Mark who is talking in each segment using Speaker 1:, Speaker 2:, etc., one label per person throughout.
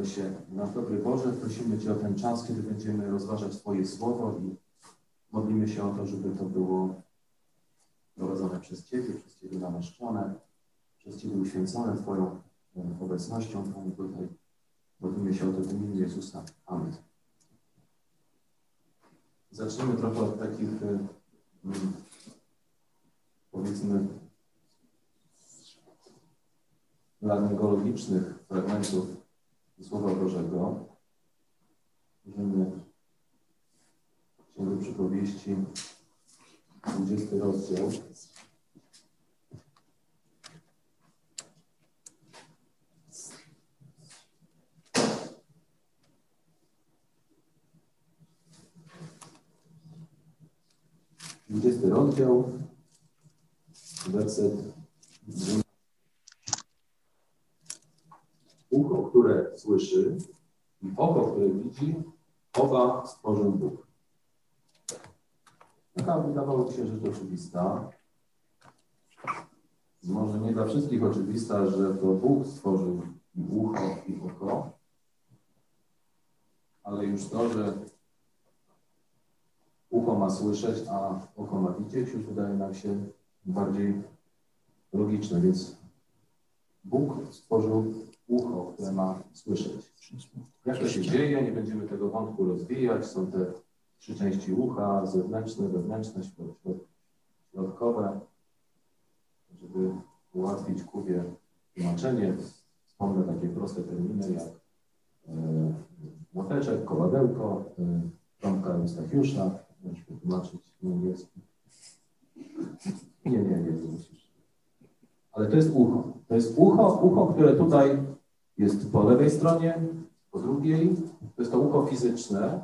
Speaker 1: Modlę się, nasz dobry Boże, prosimy Cię o ten czas, kiedy będziemy rozważać Twoje słowo i modlimy się o to, żeby to było prowadzone przez Ciebie, przez Ciebie namaszczone, przez Ciebie uświęcone Twoją e, obecnością, Panie, tutaj. Modlimy się o to w imieniu Jezusa. Amen. Zacznijmy trochę od takich, e, mm, powiedzmy, larngologicznych fragmentów Słowa Bożego. Możemy Księgę Przypowieści, 20 rozdział. Dwudziesty rozdział, werset Ucho, które słyszy i oko, które widzi, oba stworzył Bóg. Taka wydawałoby się rzecz oczywista. Może nie dla wszystkich oczywista, że to Bóg stworzył i ucho, i oko, ale już to, że ucho ma słyszeć, a oko ma widzieć, już wydaje nam się bardziej logiczne. Więc Bóg stworzył ucho, które ma słyszeć. Jak to się dzieje? Nie będziemy tego wątku rozwijać. Są te trzy części ucha, zewnętrzne, wewnętrzne, środkowe. Żeby ułatwić Kubie tłumaczenie, wspomnę takie proste terminy jak e, młoteczek, koładełko, e, trąbka Eustachiusza, możesz wytłumaczyć na angielski. Nie, nie, nie, nie musisz. Ale to jest ucho. To jest ucho, ucho, które tutaj jest po lewej stronie, po drugiej. To jest to ucho fizyczne.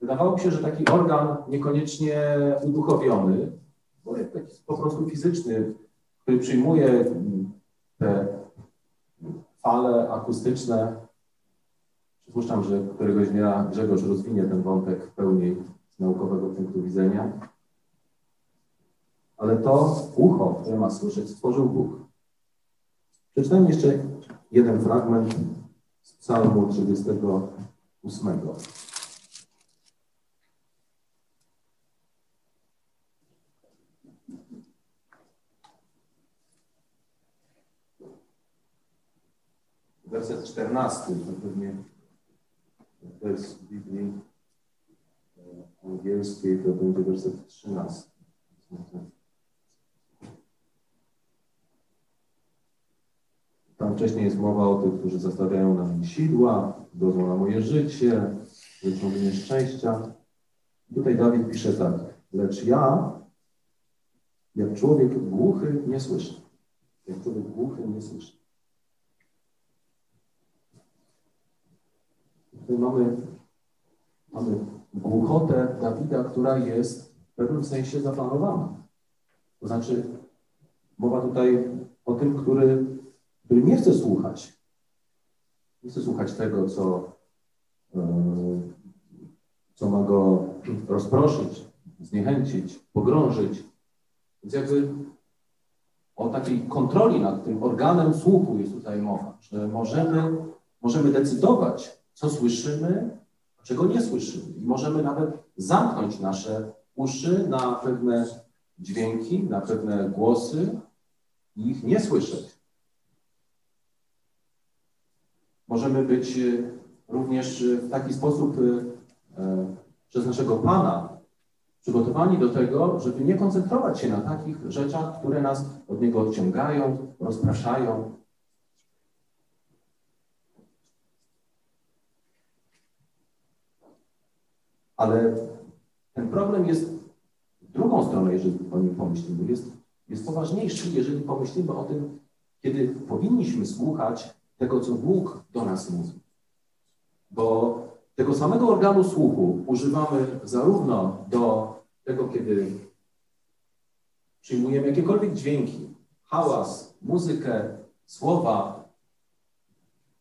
Speaker 1: Wydawało mi się, że taki organ niekoniecznie uduchowiony, bo jest taki po prostu fizyczny, który przyjmuje te fale akustyczne. Przypuszczam, że któregoś dnia Grzegorz rozwinie ten wątek pełni z naukowego punktu widzenia. Ale to ucho, które ma słyszeć, stworzył Bóg. Przeczytam jeszcze jeden fragment z Psalmu 38. Werset 14, to pewnie wers Biblii e, angielskiej, to będzie werset 13. Tam wcześniej jest mowa o tych, którzy zastawiają na mnie sidła, godzą na moje życie, życzą mi nieszczęścia. Tutaj Dawid pisze tak, lecz ja, jak człowiek głuchy, nie słyszę. Jak człowiek głuchy, nie słyszę. Tutaj mamy, mamy głuchotę Dawida, która jest w pewnym sensie zaplanowana. To znaczy, mowa tutaj o tym, który który nie chce słuchać. Nie chce słuchać tego, co, e, co ma go rozproszyć, zniechęcić, pogrążyć. Więc jakby o takiej kontroli nad tym organem słuchu jest tutaj mowa, że możemy, możemy decydować, co słyszymy, a czego nie słyszymy. I możemy nawet zamknąć nasze uszy na pewne dźwięki, na pewne głosy i ich nie słyszeć. Możemy być e, również e, w taki sposób e, przez naszego Pana przygotowani do tego, żeby nie koncentrować się na takich rzeczach, które nas od Niego odciągają, rozpraszają. Ale ten problem jest w drugą stronę, jeżeli o nim pomyślimy. Jest, jest poważniejszy, jeżeli pomyślimy o tym, kiedy powinniśmy słuchać tego, co Bóg do nas mówi. Bo tego samego organu słuchu używamy zarówno do tego, kiedy przyjmujemy jakiekolwiek dźwięki, hałas, muzykę, słowa.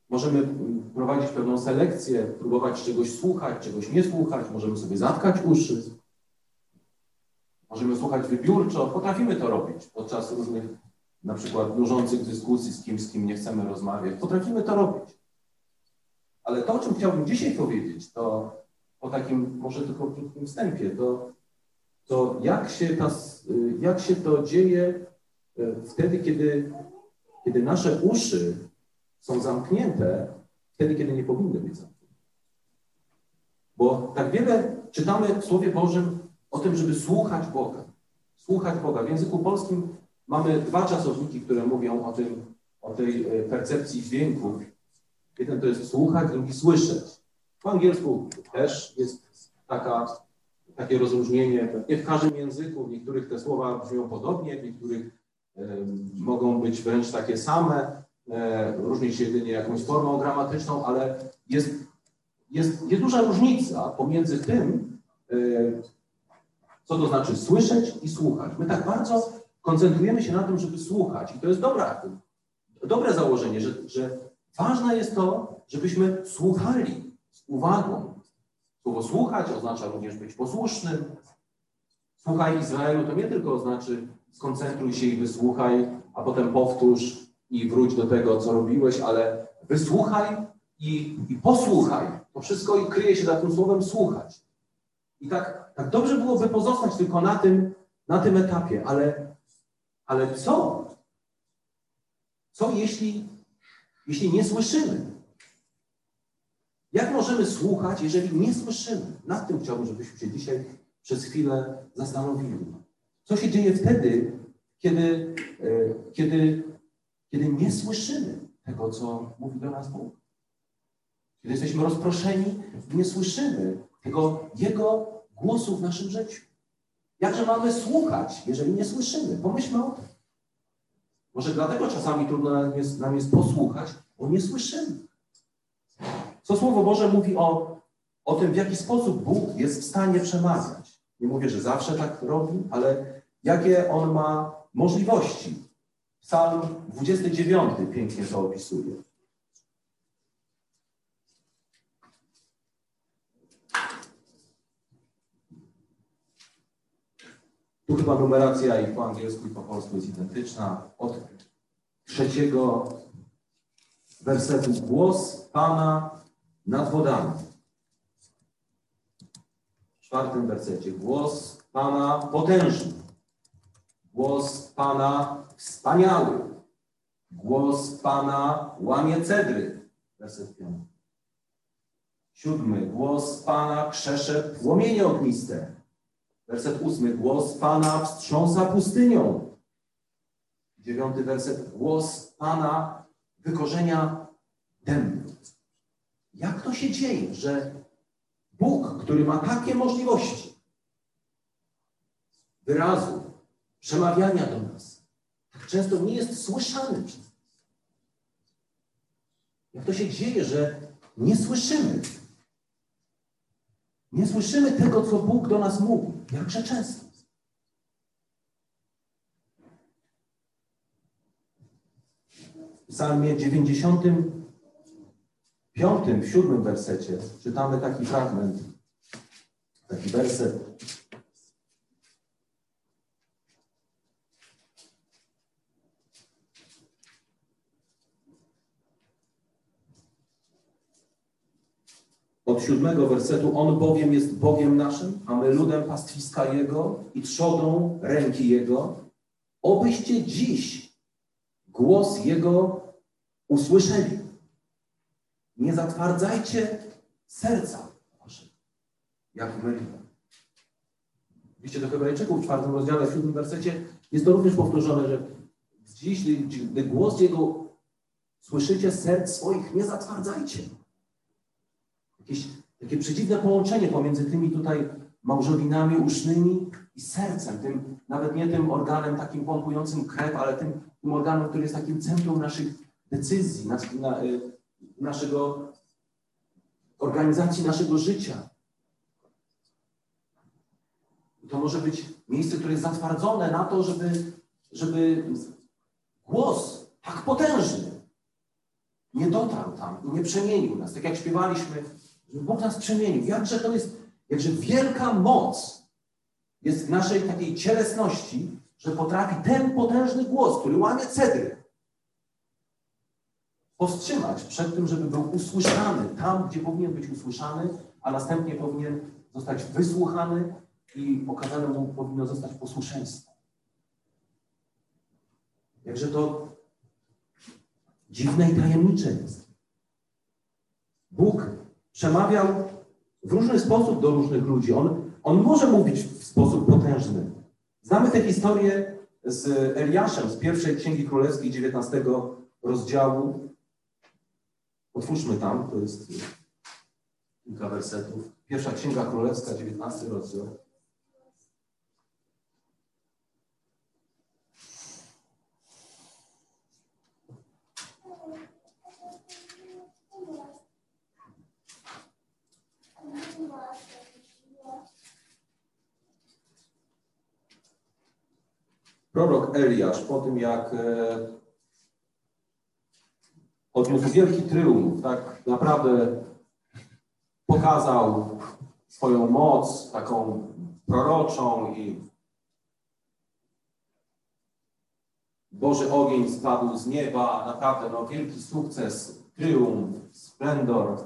Speaker 1: Możemy prowadzić pewną selekcję, próbować czegoś słuchać, czegoś nie słuchać, możemy sobie zatkać uszy. Możemy słuchać wybiórczo, potrafimy to robić podczas różnych na przykład nużących dyskusji z kimś, z kim nie chcemy rozmawiać. Potrafimy to robić. Ale to, o czym chciałbym dzisiaj powiedzieć, to po takim może tylko krótkim wstępie, to, to jak, się ta, jak się to dzieje e, wtedy, kiedy, kiedy nasze uszy są zamknięte, wtedy, kiedy nie powinny być zamknięte. Bo tak wiele czytamy w Słowie Bożym o tym, żeby słuchać Boga. Słuchać Boga. W języku polskim mamy dwa czasowniki, które mówią o, tym, o tej e, percepcji dźwięków. Jeden to jest słuchać, drugi słyszeć. Po angielsku też jest taka, takie rozróżnienie. Nie w każdym języku, w niektórych te słowa brzmią podobnie, w niektórych y, mogą być wręcz takie same, y, różnić się jedynie jakąś formą gramatyczną, ale jest, jest, jest duża różnica pomiędzy tym, co to znaczy słyszeć i słuchać. My tak bardzo koncentrujemy się na tym, żeby słuchać i to jest dobra, dobre założenie, że, że ważne jest to, żebyśmy słuchali z uwagą. Słowo słuchać oznacza również być posłusznym. Słuchaj Izraelu to nie tylko znaczy skoncentruj się i wysłuchaj, a potem powtórz i wróć do tego, co robiłeś, ale wysłuchaj i, i posłuchaj. To wszystko kryje się za tym słowem słuchać. I tak, tak dobrze byłoby pozostać tylko na tym, na tym etapie, ale, ale co? Co jeśli, jeśli nie słyszymy? Jak możemy słuchać, jeżeli nie słyszymy? Nad tym chciałbym, żebyśmy się dzisiaj przez chwilę zastanowili. Co się dzieje wtedy, kiedy, e, kiedy, kiedy nie słyszymy tego, co mówi do nas Bóg? Kiedy jesteśmy rozproszeni nie słyszymy tego Jego głosu w naszym życiu. Jakże mamy słuchać, jeżeli nie słyszymy? Pomyślmy o tym. Może dlatego czasami trudno nam jest, nam jest posłuchać, bo nie słyszymy. Co Słowo Boże mówi o, o tym, w jaki sposób Bóg jest w stanie przemawiać. Nie mówię, że zawsze tak robi, ale jakie On ma możliwości. Psalm 29 pięknie to opisuje. Chyba numeracja i po angielsku, i po polsku jest identyczna. Od trzeciego wersetu. Głos Pana nad wodami. W czwartym wersecie. Głos Pana potężny. Głos Pana wspaniały. Głos Pana łamie cedry. Werset piąty. Siódmy. Głos Pana krzesze płomienie ogniste. Werset ósmy. Głos Pana wstrząsa pustynią. Dziewiąty werset. Głos Pana wykorzenia dęby. Jak to się dzieje, że Bóg, który ma takie możliwości wyrazu, przemawiania do nas, tak często nie jest słyszany przez nas? Jak to się dzieje, że nie słyszymy? Nie słyszymy tego, co Bóg do nas mówi. Jakże często. W psalmie 90 piątym, w siódmym wersecie czytamy taki fragment, taki werset. Siódmego wersetu, On bowiem jest Bogiem naszym, a my ludem pastwiska Jego i trzodą ręki Jego. Obyście dziś głos Jego usłyszeli. Nie zatwardzajcie serca waszego, jak myliwe. Widzicie do Hebrajczyków w czwartym rozdziale, w siódmym wersecie jest to również powtórzone, że dziś, gdy głos Jego słyszycie, serc swoich nie zatwardzajcie. Jakieś takie przedziwne połączenie pomiędzy tymi tutaj małżowinami usznymi i sercem, tym, nawet nie tym organem takim pompującym krew, ale tym, tym organem, który jest takim centrum naszych decyzji, na, na, y, naszego, organizacji naszego życia. To może być miejsce, które jest zatwardzone na to, żeby, żeby głos tak potężny nie dotarł tam i nie przemienił nas. Tak jak śpiewaliśmy, że Bóg nas przemienił. Jakże to jest, jakże wielka moc jest w naszej takiej cielesności, że potrafi ten potężny głos, który łamie cedry, powstrzymać przed tym, żeby był usłyszany tam, gdzie powinien być usłyszany, a następnie powinien zostać wysłuchany i okazane mu powinno zostać posłuszeństwo. Jakże to dziwne i tajemnicze jest. Bóg przemawiał w różny sposób do różnych ludzi. On, on może mówić w sposób potężny. Znamy tę historię z Eliaszem z pierwszej Księgi Królewskiej, 19 rozdziału. Otwórzmy tam, to jest kilka wersetów. Pierwsza Księga Królewska, 19 rozdział. Prorok Eliasz po tym, jak e, odniósł wielki triumf, tak naprawdę pokazał swoją moc taką proroczą i Boży ogień spadł z nieba, naprawdę no, wielki sukces, triumf, splendor.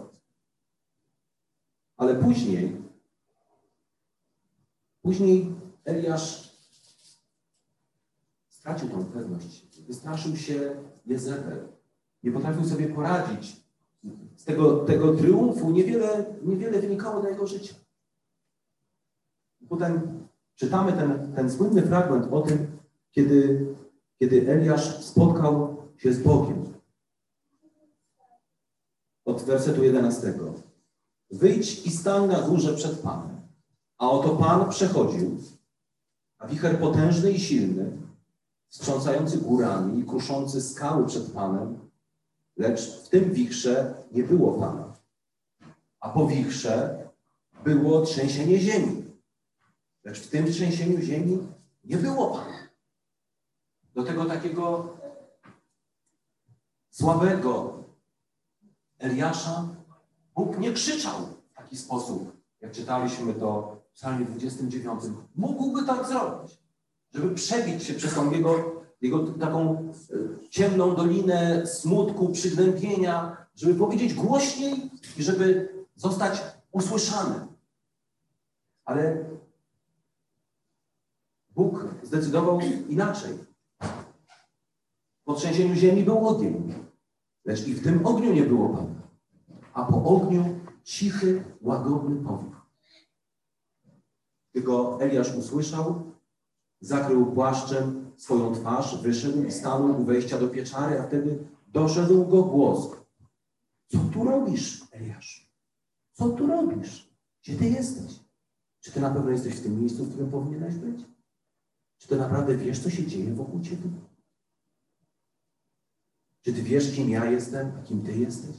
Speaker 1: Ale później, później Eliasz stracił tą pewność. Wystraszył się Jezebel. Nie potrafił sobie poradzić. Z tego, tego triumfu niewiele, niewiele wynikało dla jego życia. Potem czytamy ten, ten słynny fragment o tym, kiedy, kiedy Eliasz spotkał się z Bogiem. Od wersetu 11. Wyjdź i stań na górze przed Panem. A oto Pan przechodził, a wicher potężny i silny, strząsający górami i kruszący skały przed Panem, lecz w tym wichrze nie było Pana. A po wichrze było trzęsienie ziemi, lecz w tym trzęsieniu ziemi nie było Pana. Do tego takiego słabego Eliasza Bóg nie krzyczał w taki sposób, jak czytaliśmy to w psalmie 29. Mógłby tak zrobić żeby przebić się przez tą jego, jego taką e, ciemną dolinę smutku, przygnębienia, żeby powiedzieć głośniej i żeby zostać usłyszany. Ale Bóg zdecydował inaczej. Po trzęsieniu ziemi był ogień, lecz i w tym ogniu nie było Pana. A po ogniu cichy, łagodny powód. Tylko Eliasz usłyszał, zakrył płaszczem swoją twarz, wyszedł i stanął u wejścia do pieczary, a wtedy doszedł go głos. Co tu robisz, Eliasz? Co tu robisz? Gdzie ty jesteś? Czy ty na pewno jesteś w tym miejscu, w którym powinieneś być? Czy ty naprawdę wiesz, co się dzieje wokół ciebie? Czy ty wiesz, kim ja jestem, a kim ty jesteś?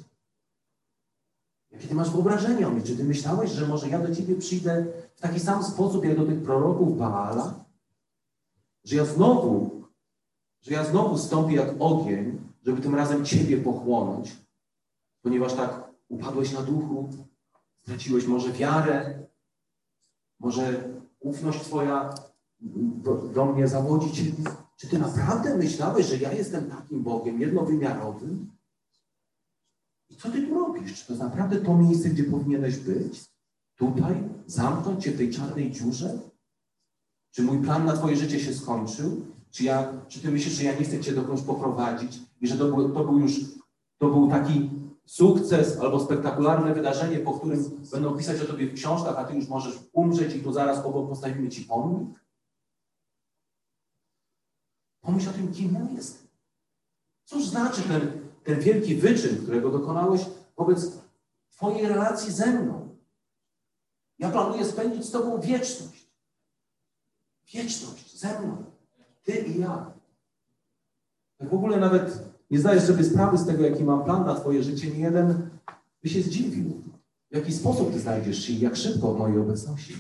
Speaker 1: Jakie ty masz wyobrażenie o mnie? Czy ty myślałeś, że może ja do ciebie przyjdę w taki sam sposób, jak do tych proroków Baala? Że ja znowu, że ja znowu stąpię jak ogień, żeby tym razem Ciebie pochłonąć, ponieważ tak upadłeś na duchu, straciłeś może wiarę, może ufność Twoja do, do mnie zawodzi Ciebie. Czy Ty naprawdę myślałeś, że ja jestem takim Bogiem jednowymiarowym? I co Ty tu robisz? Czy to jest naprawdę to miejsce, gdzie powinieneś być? Tutaj? Zamknąć Cię w tej czarnej dziurze? Czy mój plan na Twoje życie się skończył? Czy, ja, czy Ty myślisz, że ja nie chcę Cię dokądś poprowadzić i że to był, to był już to był taki sukces albo spektakularne wydarzenie, po którym będą pisać o Tobie w książkach, a Ty już możesz umrzeć i tu zaraz obok postawimy Ci pomnik? Pomyśl o tym, kim ja jestem. Cóż znaczy ten, ten wielki wyczyn, którego dokonałeś wobec Twojej relacji ze mną? Ja planuję spędzić z Tobą wieczność. Wieczność ze mną. Ty i ja. Tak w ogóle nawet nie zdajesz sobie sprawy z tego, jaki mam plan na Twoje życie. Nie jeden by się zdziwił, w jaki sposób Ty znajdziesz się i jak szybko w mojej obecności.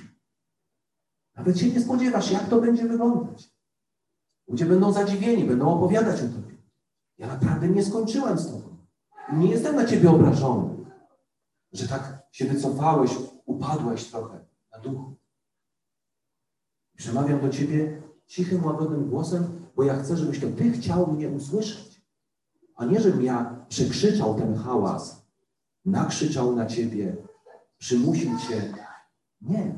Speaker 1: Nawet się nie spodziewasz, jak to będzie wyglądać. Ludzie będą zadziwieni, będą opowiadać o Tobie. Ja naprawdę nie skończyłem z Tobą. Nie jestem na Ciebie obrażony, że tak się wycofałeś, upadłeś trochę na duchu. Przemawiam do Ciebie cichym, łagodnym głosem, bo ja chcę, żebyś to Ty chciał mnie usłyszeć. a nie żebym ja przekrzyczał ten hałas, nakrzyczał na ciebie, przymusił cię. Nie.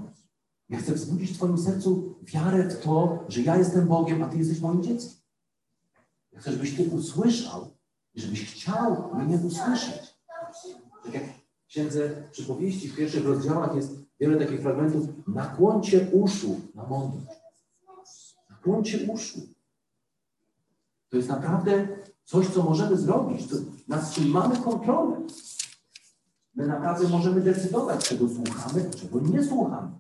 Speaker 1: Ja chcę wzbudzić w Twoim sercu wiarę w to, że ja jestem Bogiem, a Ty jesteś moim dzieckiem. Ja chcę, żebyś Ty usłyszał i żebyś chciał mnie usłyszeć. Tak jak w księdze przypowieści w pierwszych rozdziałach jest wiele takich fragmentów. Nakłoncie uszu na mądrość. Nakłoncie uszu. To jest naprawdę coś, co możemy zrobić, co, nad czym mamy kontrolę. My naprawdę możemy decydować, czego słuchamy, a czego nie słuchamy.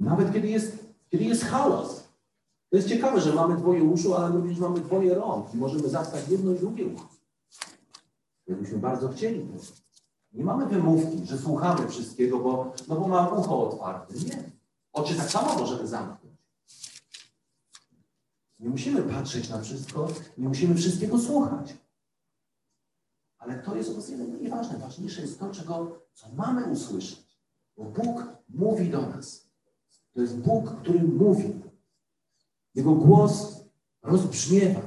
Speaker 1: Nawet kiedy jest, kiedy jest hałas. To jest ciekawe, że mamy dwoje uszu, ale również mamy dwoje rąk i możemy zatkać jedno i drugie ucho. Gdybyśmy bardzo chcieli. Nie mamy wymówki, że słuchamy wszystkiego, bo, no bo mam ucho otwarte. Nie. Oczy tak samo możemy zamknąć. Nie musimy patrzeć na wszystko, nie musimy wszystkiego słuchać. Ale to jest obecnie nieważne. Ważniejsze jest to, czego, co mamy usłyszeć. Bo Bóg mówi do nas. To jest Bóg, który mówi. Jego głos rozbrzmiewa.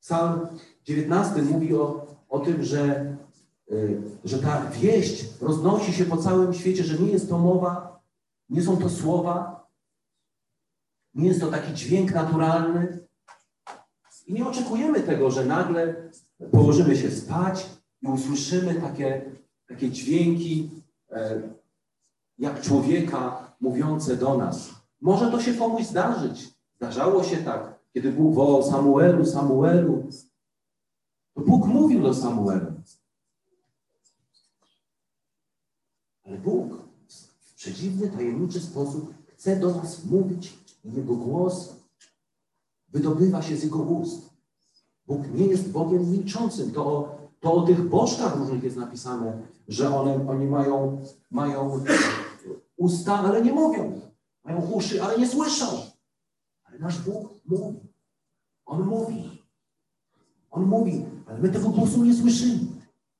Speaker 1: Psalm 19 mówi o, o tym, że, że ta wieść roznosi się po całym świecie, że nie jest to mowa, nie są to słowa, nie jest to taki dźwięk naturalny. I nie oczekujemy tego, że nagle położymy się spać i usłyszymy takie, takie dźwięki e, jak człowieka mówiące do nas. Może to się komuś zdarzyć. Zdarzało się tak, kiedy Bóg wołał Samuelu, Samuelu. To Bóg mówił do Samuela. Ale Bóg w przedziwny, tajemniczy sposób chce do nas mówić i Jego głos wydobywa się z Jego ust. Bóg nie jest Bogiem milczącym. To, to o tych bożkach różnych jest napisane, że one, oni mają, mają usta, ale nie mówią. Mają uszy, ale nie słyszą. Ale nasz Bóg mówi. On mówi. On mówi, ale my tego głosu nie słyszymy.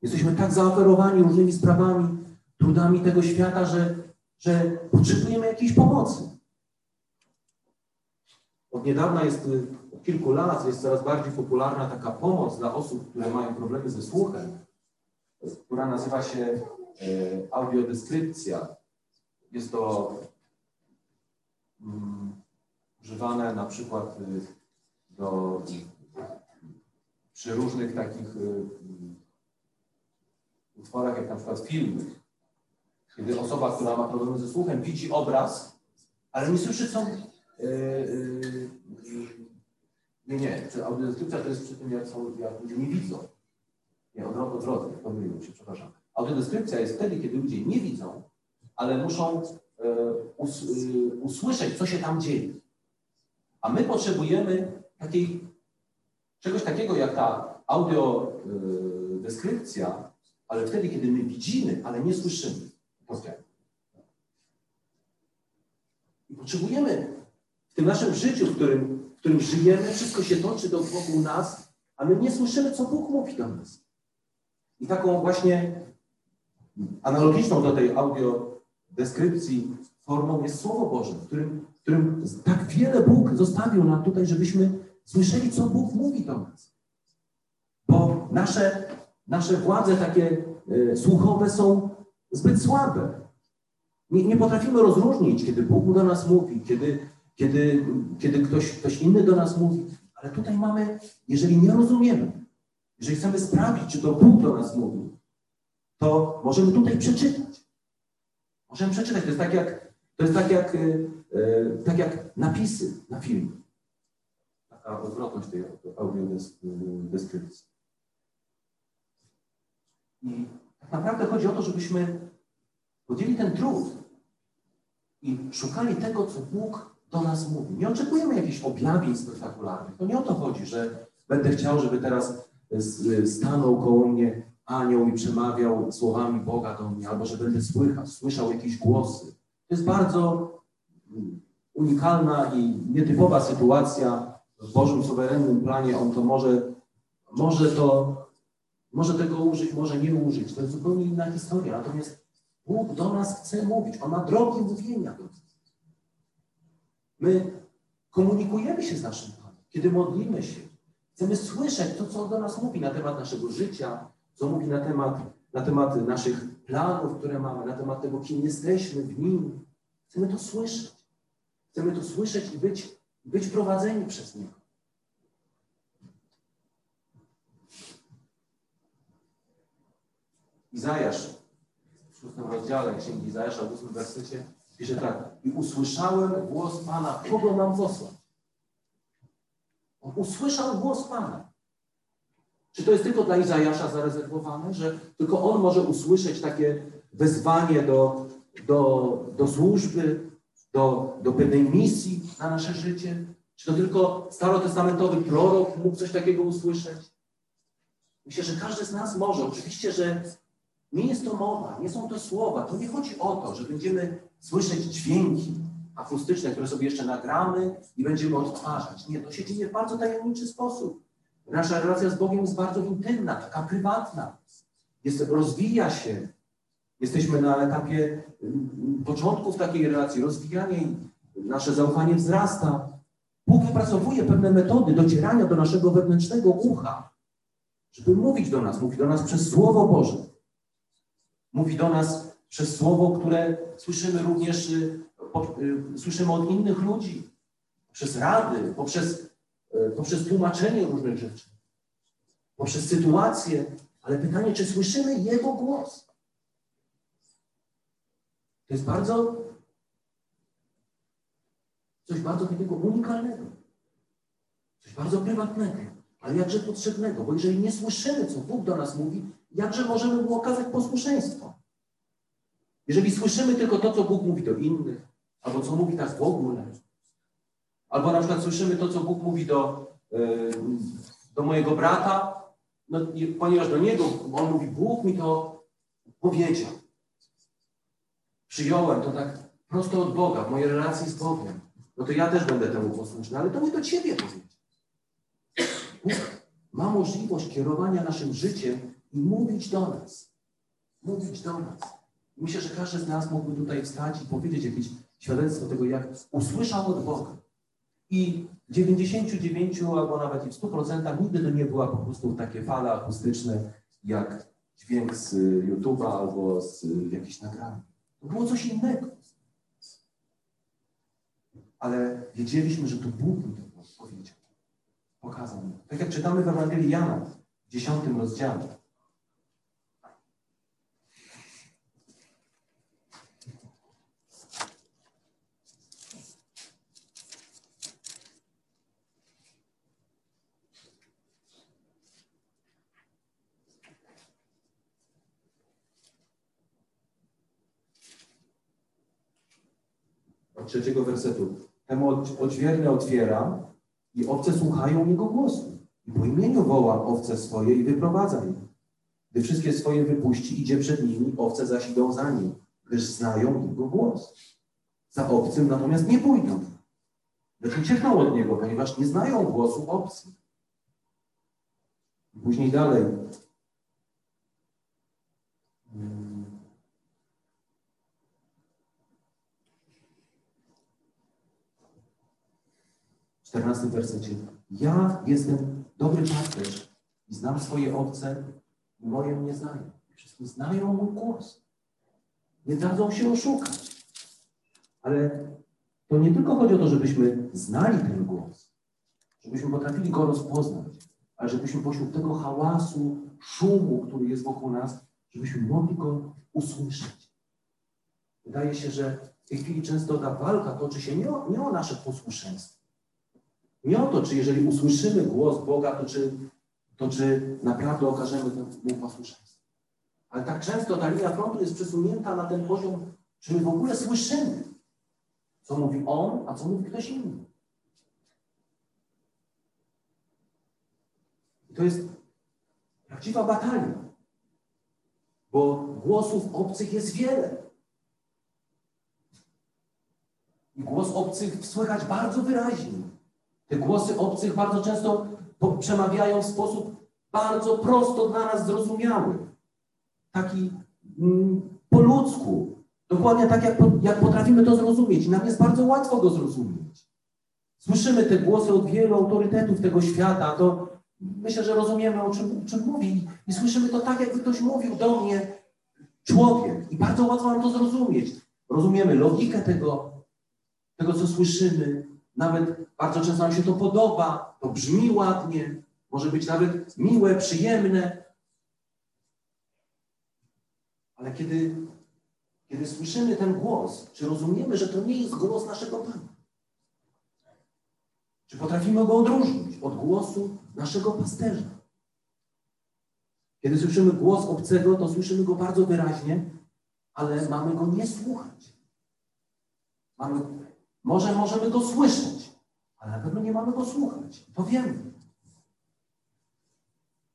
Speaker 1: Jesteśmy tak zaoferowani różnymi sprawami, trudami tego świata, że, że potrzebujemy jakiejś pomocy. Od niedawna jest, od kilku lat jest coraz bardziej popularna taka pomoc dla osób, które mają problemy ze słuchem, która nazywa się e, audiodeskrypcja. Jest to um, używane na przykład y, do, przy różnych takich y, utworach, jak na przykład filmy. Kiedy osoba, która ma problemy ze słuchem, widzi obraz, ale nie słyszy, co. Yy, yy, nie, nie. Audiodeskrypcja to jest przy tym, jak, są, jak ludzie nie widzą. Nie, odwrotnie, pomyliłem się, przepraszam. Audiodeskrypcja jest wtedy, kiedy ludzie nie widzą, ale muszą e, us, usłyszeć, co się tam dzieje. A my potrzebujemy takiej, czegoś takiego jak ta audiodeskrypcja, ale wtedy, kiedy my widzimy, ale nie słyszymy. I potrzebujemy w tym naszym życiu, w którym, w którym żyjemy, wszystko się toczy dookoła nas, a my nie słyszymy, co Bóg mówi do nas. I taką właśnie analogiczną do tej audiodeskrypcji formą jest Słowo Boże, w którym, w którym tak wiele Bóg zostawił nam tutaj, żebyśmy słyszeli, co Bóg mówi do nas. Bo nasze, nasze władze takie y, słuchowe są zbyt słabe. Nie, nie, potrafimy rozróżnić, kiedy Bóg do nas mówi, kiedy, kiedy, kiedy ktoś, ktoś inny do nas mówi. Ale tutaj mamy, jeżeli nie rozumiemy, jeżeli chcemy sprawdzić, czy to Bóg do nas mówi, to możemy tutaj przeczytać. Możemy przeczytać. To jest tak jak, to jest tak jak, yy, tak jak napisy na filmie. Taka odwrotność tej audiodeskrypcji. I tak naprawdę chodzi o to, żebyśmy podjęli ten trud i szukali tego, co Bóg do nas mówi. Nie oczekujemy jakichś objawień spektakularnych. To nie o to chodzi, że będę chciał, żeby teraz stanął koło mnie anioł i przemawiał słowami Boga do mnie, albo że będę słychał, słyszał jakieś głosy. To jest bardzo mm, unikalna i nietypowa sytuacja w Bożym suwerennym planie. On to może, może to, może tego użyć, może nie użyć. To jest zupełnie inna historia. Natomiast Bóg do nas chce mówić. On ma drogi mówienia. My komunikujemy się z naszym Panem. kiedy modlimy się. Chcemy słyszeć to, co On do nas mówi na temat naszego życia, co mówi na temat, na temat naszych planów, które mamy, na temat tego, kim jesteśmy w Nim. Chcemy to słyszeć. Chcemy to słyszeć i być, być prowadzeni przez Niego. Izajasz w szóstym rozdziale Księgi Izajasza, w ósmym wersecie pisze tak. I usłyszałem głos Pana, kogo mam posłać? On usłyszał głos Pana. Czy to jest tylko dla Izajasza zarezerwowane, że tylko on może usłyszeć takie wezwanie do, do, do służby, do, do pewnej misji na nasze życie? Czy to tylko starotestamentowy prorok mógł coś takiego usłyszeć? Myślę, że każdy z nas może. Oczywiście, że nie jest to mowa, nie są to słowa. To nie chodzi o to, że będziemy słyszeć dźwięki akustyczne, które sobie jeszcze nagramy i będziemy odtwarzać. Nie, to się dzieje w bardzo tajemniczy sposób. Nasza relacja z Bogiem jest bardzo intymna, taka prywatna. Jest, rozwija się. Jesteśmy na etapie mm, początków takiej relacji, rozwijania jej. Nasze zaufanie wzrasta. Bóg wypracowuje pewne metody docierania do naszego wewnętrznego ucha, żeby mówić do nas. Mówi do nas przez Słowo Boże. Mówi do nas przez Słowo, które słyszymy również, y, y, słyszymy od innych ludzi, przez rady, poprzez E, poprzez tłumaczenie różnych rzeczy, poprzez sytuację, ale pytanie, czy słyszymy Jego głos? To jest bardzo, coś bardzo takiego unikalnego, coś bardzo prywatnego, ale jakże potrzebnego, bo jeżeli nie słyszymy, co Bóg do nas mówi, jakże możemy Mu okazać posłuszeństwo? Jeżeli słyszymy tylko to, co Bóg mówi do innych, albo co mówi tak w ogóle, Albo na przykład słyszymy to, co Bóg mówi do, yy, do mojego brata, no, ponieważ do niego, on mówi, Bóg mi to powiedział. Przyjąłem to tak prosto od Boga, w mojej relacji z Bogiem. No to ja też będę temu posłuszny, ale to nie do Ciebie powiedział. Bóg ma możliwość kierowania naszym życiem mówić do nas. Mówić do nas. Myślę, że każdy z nas mógłby tutaj wstać i powiedzieć jakieś świadectwo tego, jak usłyszał od Boga. I w 99 albo nawet i w 100% nigdy to nie była po prostu takie fale akustyczne, jak dźwięk z YouTube'a albo z jakichś nagrań. To było coś innego. Ale wiedzieliśmy, że to Bóg mi to powiedział. Pokazał mi. Tak jak czytamy w Ewangelii Jana w 10 rozdziale. Trzeciego wersetu. Temu odźwierny otwiera i owce słuchają Jego głosu. I po imieniu woła owce swoje i wyprowadza je. Gdy wszystkie swoje wypuści, idzie przed nimi, owce zaś idą za nim, gdyż znają Jego głos. Za obcym natomiast nie pójdą. Lecz uciekną od Niego, ponieważ nie znają głosu obcych. Później dalej. 14 wersecie. Ja jestem dobry pasterz i znam swoje owce moje mnie znają. Wszyscy znają mój głos. Nie dadzą się oszukać. Ale to nie tylko chodzi o to, żebyśmy znali ten głos, żebyśmy potrafili go rozpoznać, ale żebyśmy pośród tego hałasu, szumu, który jest wokół nas, żebyśmy mogli go usłyszeć. Wydaje się, że w tej chwili często ta walka toczy się nie o, nie o nasze posłuszeństwo, nie o to, czy jeżeli usłyszymy głos Boga, to czy, to czy naprawdę okażemy mu posłuszeństwo. Ale tak często ta linia frontu jest przesunięta na ten poziom, czy my w ogóle słyszymy, co mówi On, a co mówi ktoś inny. I to jest prawdziwa batalia, bo głosów obcych jest wiele. I głos obcych słychać bardzo wyraźnie. Te głosy obcych bardzo często przemawiają w sposób bardzo prosto dla nas zrozumiały. Taki mm, po ludzku. Dokładnie tak, jak, jak potrafimy to zrozumieć. I nam jest bardzo łatwo go zrozumieć.
Speaker 2: słyszymy te głosy od wielu autorytetów tego świata, to myślę, że rozumiemy, o czym, o czym mówi. I słyszymy to tak, jakby ktoś mówił do mnie, człowiek. I bardzo łatwo nam to zrozumieć. Rozumiemy logikę tego, tego, co słyszymy. Nawet bardzo często nam się to podoba, to brzmi ładnie, może być nawet miłe, przyjemne. Ale kiedy, kiedy słyszymy ten głos, czy rozumiemy, że to nie jest głos naszego Pana? Czy potrafimy go odróżnić od głosu naszego pasterza? Kiedy słyszymy głos obcego, to słyszymy go bardzo wyraźnie, ale mamy go nie słuchać. Mamy, może możemy go słyszeć, ale na pewno nie mamy go słuchać. To wiemy.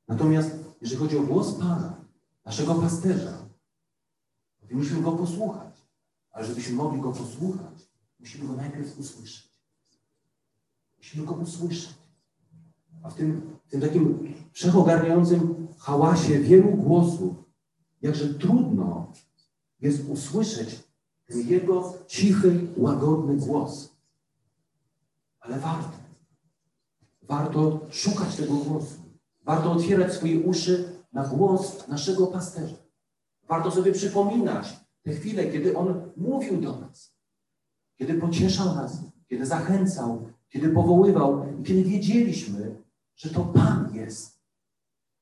Speaker 2: Natomiast jeżeli chodzi o głos Pana, naszego pasterza, powinniśmy go posłuchać. Ale żebyśmy mogli go posłuchać, musimy go najpierw usłyszeć. Musimy go usłyszeć. A w tym, w tym takim wszechogarniającym hałasie wielu głosów, jakże trudno jest usłyszeć jego cichy, łagodny głos. Ale warto. Warto szukać tego głosu. Warto otwierać swoje uszy na głos naszego pasterza. Warto sobie przypominać te chwile, kiedy on mówił do nas, kiedy pocieszał nas, kiedy zachęcał, kiedy powoływał i kiedy wiedzieliśmy, że to Pan jest,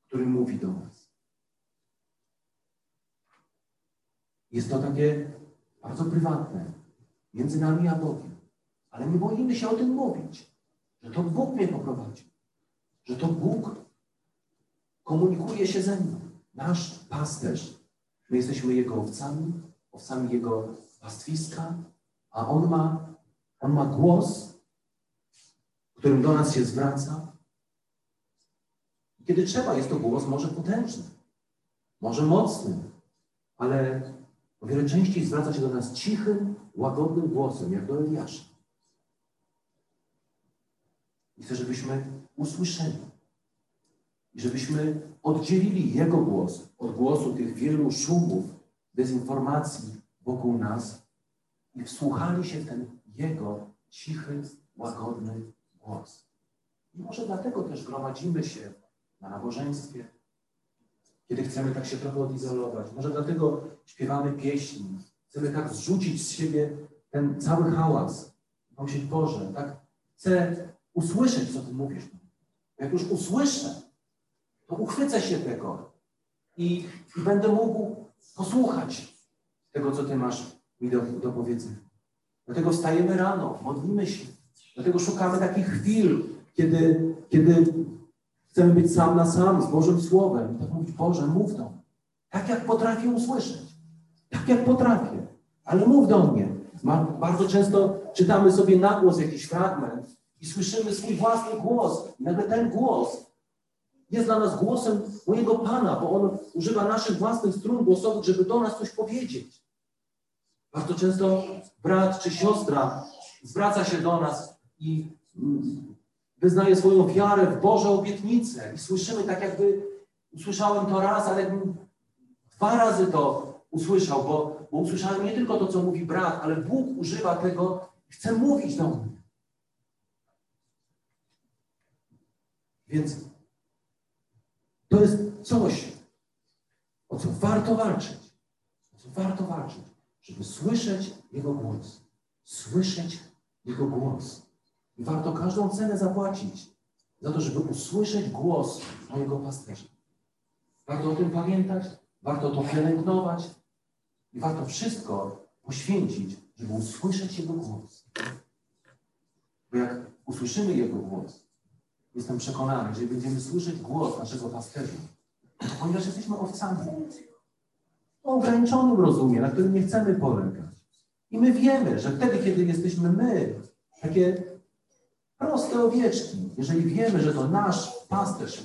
Speaker 2: który mówi do nas. Jest to takie bardzo prywatne, między nami a Bogiem. Ale nie boimy się o tym mówić, że to Bóg mnie poprowadził, że to Bóg komunikuje się ze mną. Nasz pasterz. My jesteśmy Jego owcami, owcami Jego pastwiska, a On ma, on ma głos, którym do nas się zwraca. Kiedy trzeba, jest to głos może potężny, może mocny, ale o wiele częściej zwraca się do nas cichym, łagodnym głosem, jak do Eliasza. I chcę, żebyśmy usłyszeli i żebyśmy oddzielili Jego głos od głosu tych wielu szumów, dezinformacji wokół nas i wsłuchali się w ten Jego cichy, łagodny głos. I może dlatego też gromadzimy się na nabożeństwie, kiedy chcemy tak się trochę odizolować. Może dlatego śpiewamy pieśni, chcemy tak zrzucić z siebie ten cały hałas. Pomyśleć, Boże, tak chcę usłyszeć, co Ty mówisz. Jak już usłyszę, to uchwycę się tego i, i będę mógł posłuchać tego, co Ty masz mi do, do powiedzenia. Dlatego wstajemy rano, modlimy się. Dlatego szukamy takich chwil, kiedy, kiedy chcemy być sam na sam z Bożym Słowem. I tak mówić, Boże, mów do mnie. Tak jak potrafię usłyszeć. Tak jak potrafię. Ale mów do mnie. Bardzo często czytamy sobie na głos jakiś fragment i słyszymy swój własny głos. I nagle ten głos jest dla nas głosem mojego Pana, bo On używa naszych własnych strun głosowych, żeby do nas coś powiedzieć. Bardzo często brat czy siostra zwraca się do nas i mm, wyznaje swoją wiarę w Boże obietnice. I słyszymy tak jakby, usłyszałem to raz, ale dwa razy to usłyszał, bo, bo usłyszałem nie tylko to, co mówi brat, ale Bóg używa tego chce mówić do mnie. Więc to jest coś, o co warto walczyć. O co warto walczyć, żeby słyszeć Jego głos. Słyszeć Jego głos. Warto każdą cenę zapłacić za to, żeby usłyszeć głos mojego pasterza. Warto o tym pamiętać, warto to pielęgnować i warto wszystko poświęcić, żeby usłyszeć Jego głos. Bo jak usłyszymy Jego głos, jestem przekonany, że będziemy słyszeć głos naszego pasterza, ponieważ jesteśmy owcami o ograniczonym rozumie, na którym nie chcemy polegać. I my wiemy, że wtedy, kiedy jesteśmy my, takie proste owieczki, jeżeli wiemy, że to nasz pasterz się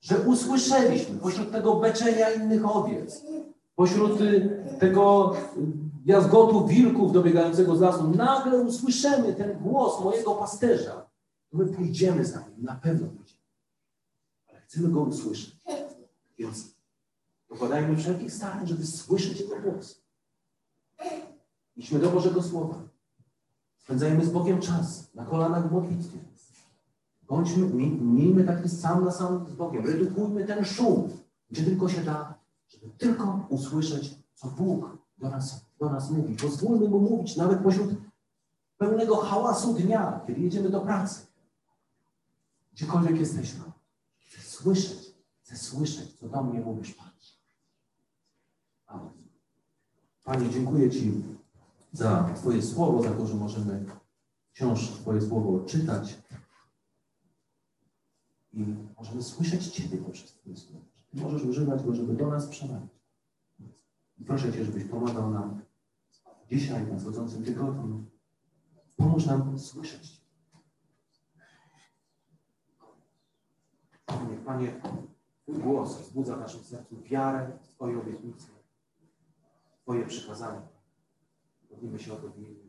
Speaker 2: że usłyszeliśmy pośród tego beczenia innych owiec, pośród y, tego y, jazgotu wilków dobiegającego z lasu, nagle usłyszymy ten głos mojego pasterza, my pójdziemy za nim, na pewno pójdziemy. Ale chcemy go usłyszeć. Więc dokładajmy wszelkich starań, żeby słyszeć jego głos. Idźmy do Bożego Słowa. Spędzajmy z Bogiem czas na kolanach w modlitwie. Bądźmy, mi- miejmy taki sam na sam z Bogiem. Redukujmy ten szum, gdzie tylko się da, żeby tylko usłyszeć, co Bóg do nas, do nas mówi. Pozwólmy Mu mówić nawet pośród pełnego hałasu dnia, kiedy jedziemy do pracy. Gdziekolwiek jesteśmy. Chcę słyszeć, chcę słyszeć, co do mnie mówisz, Panie. Amen. Panie, dziękuję Ci za Twoje słowo, za to, że możemy wciąż Twoje słowo czytać i możemy słyszeć Ciebie poprzez Twoje słowo. Ty możesz używać go, żeby do nas przemawiać. I proszę Cię, żebyś pomagał nam dzisiaj, w nadchodzącym tygodniu. Pomóż nam słyszeć Cię. Panie, Panie, Twój głos wzbudza w naszym sercu wiarę w Twoje obietnice, Twoje przykazania. Modlimy się o to w imieniu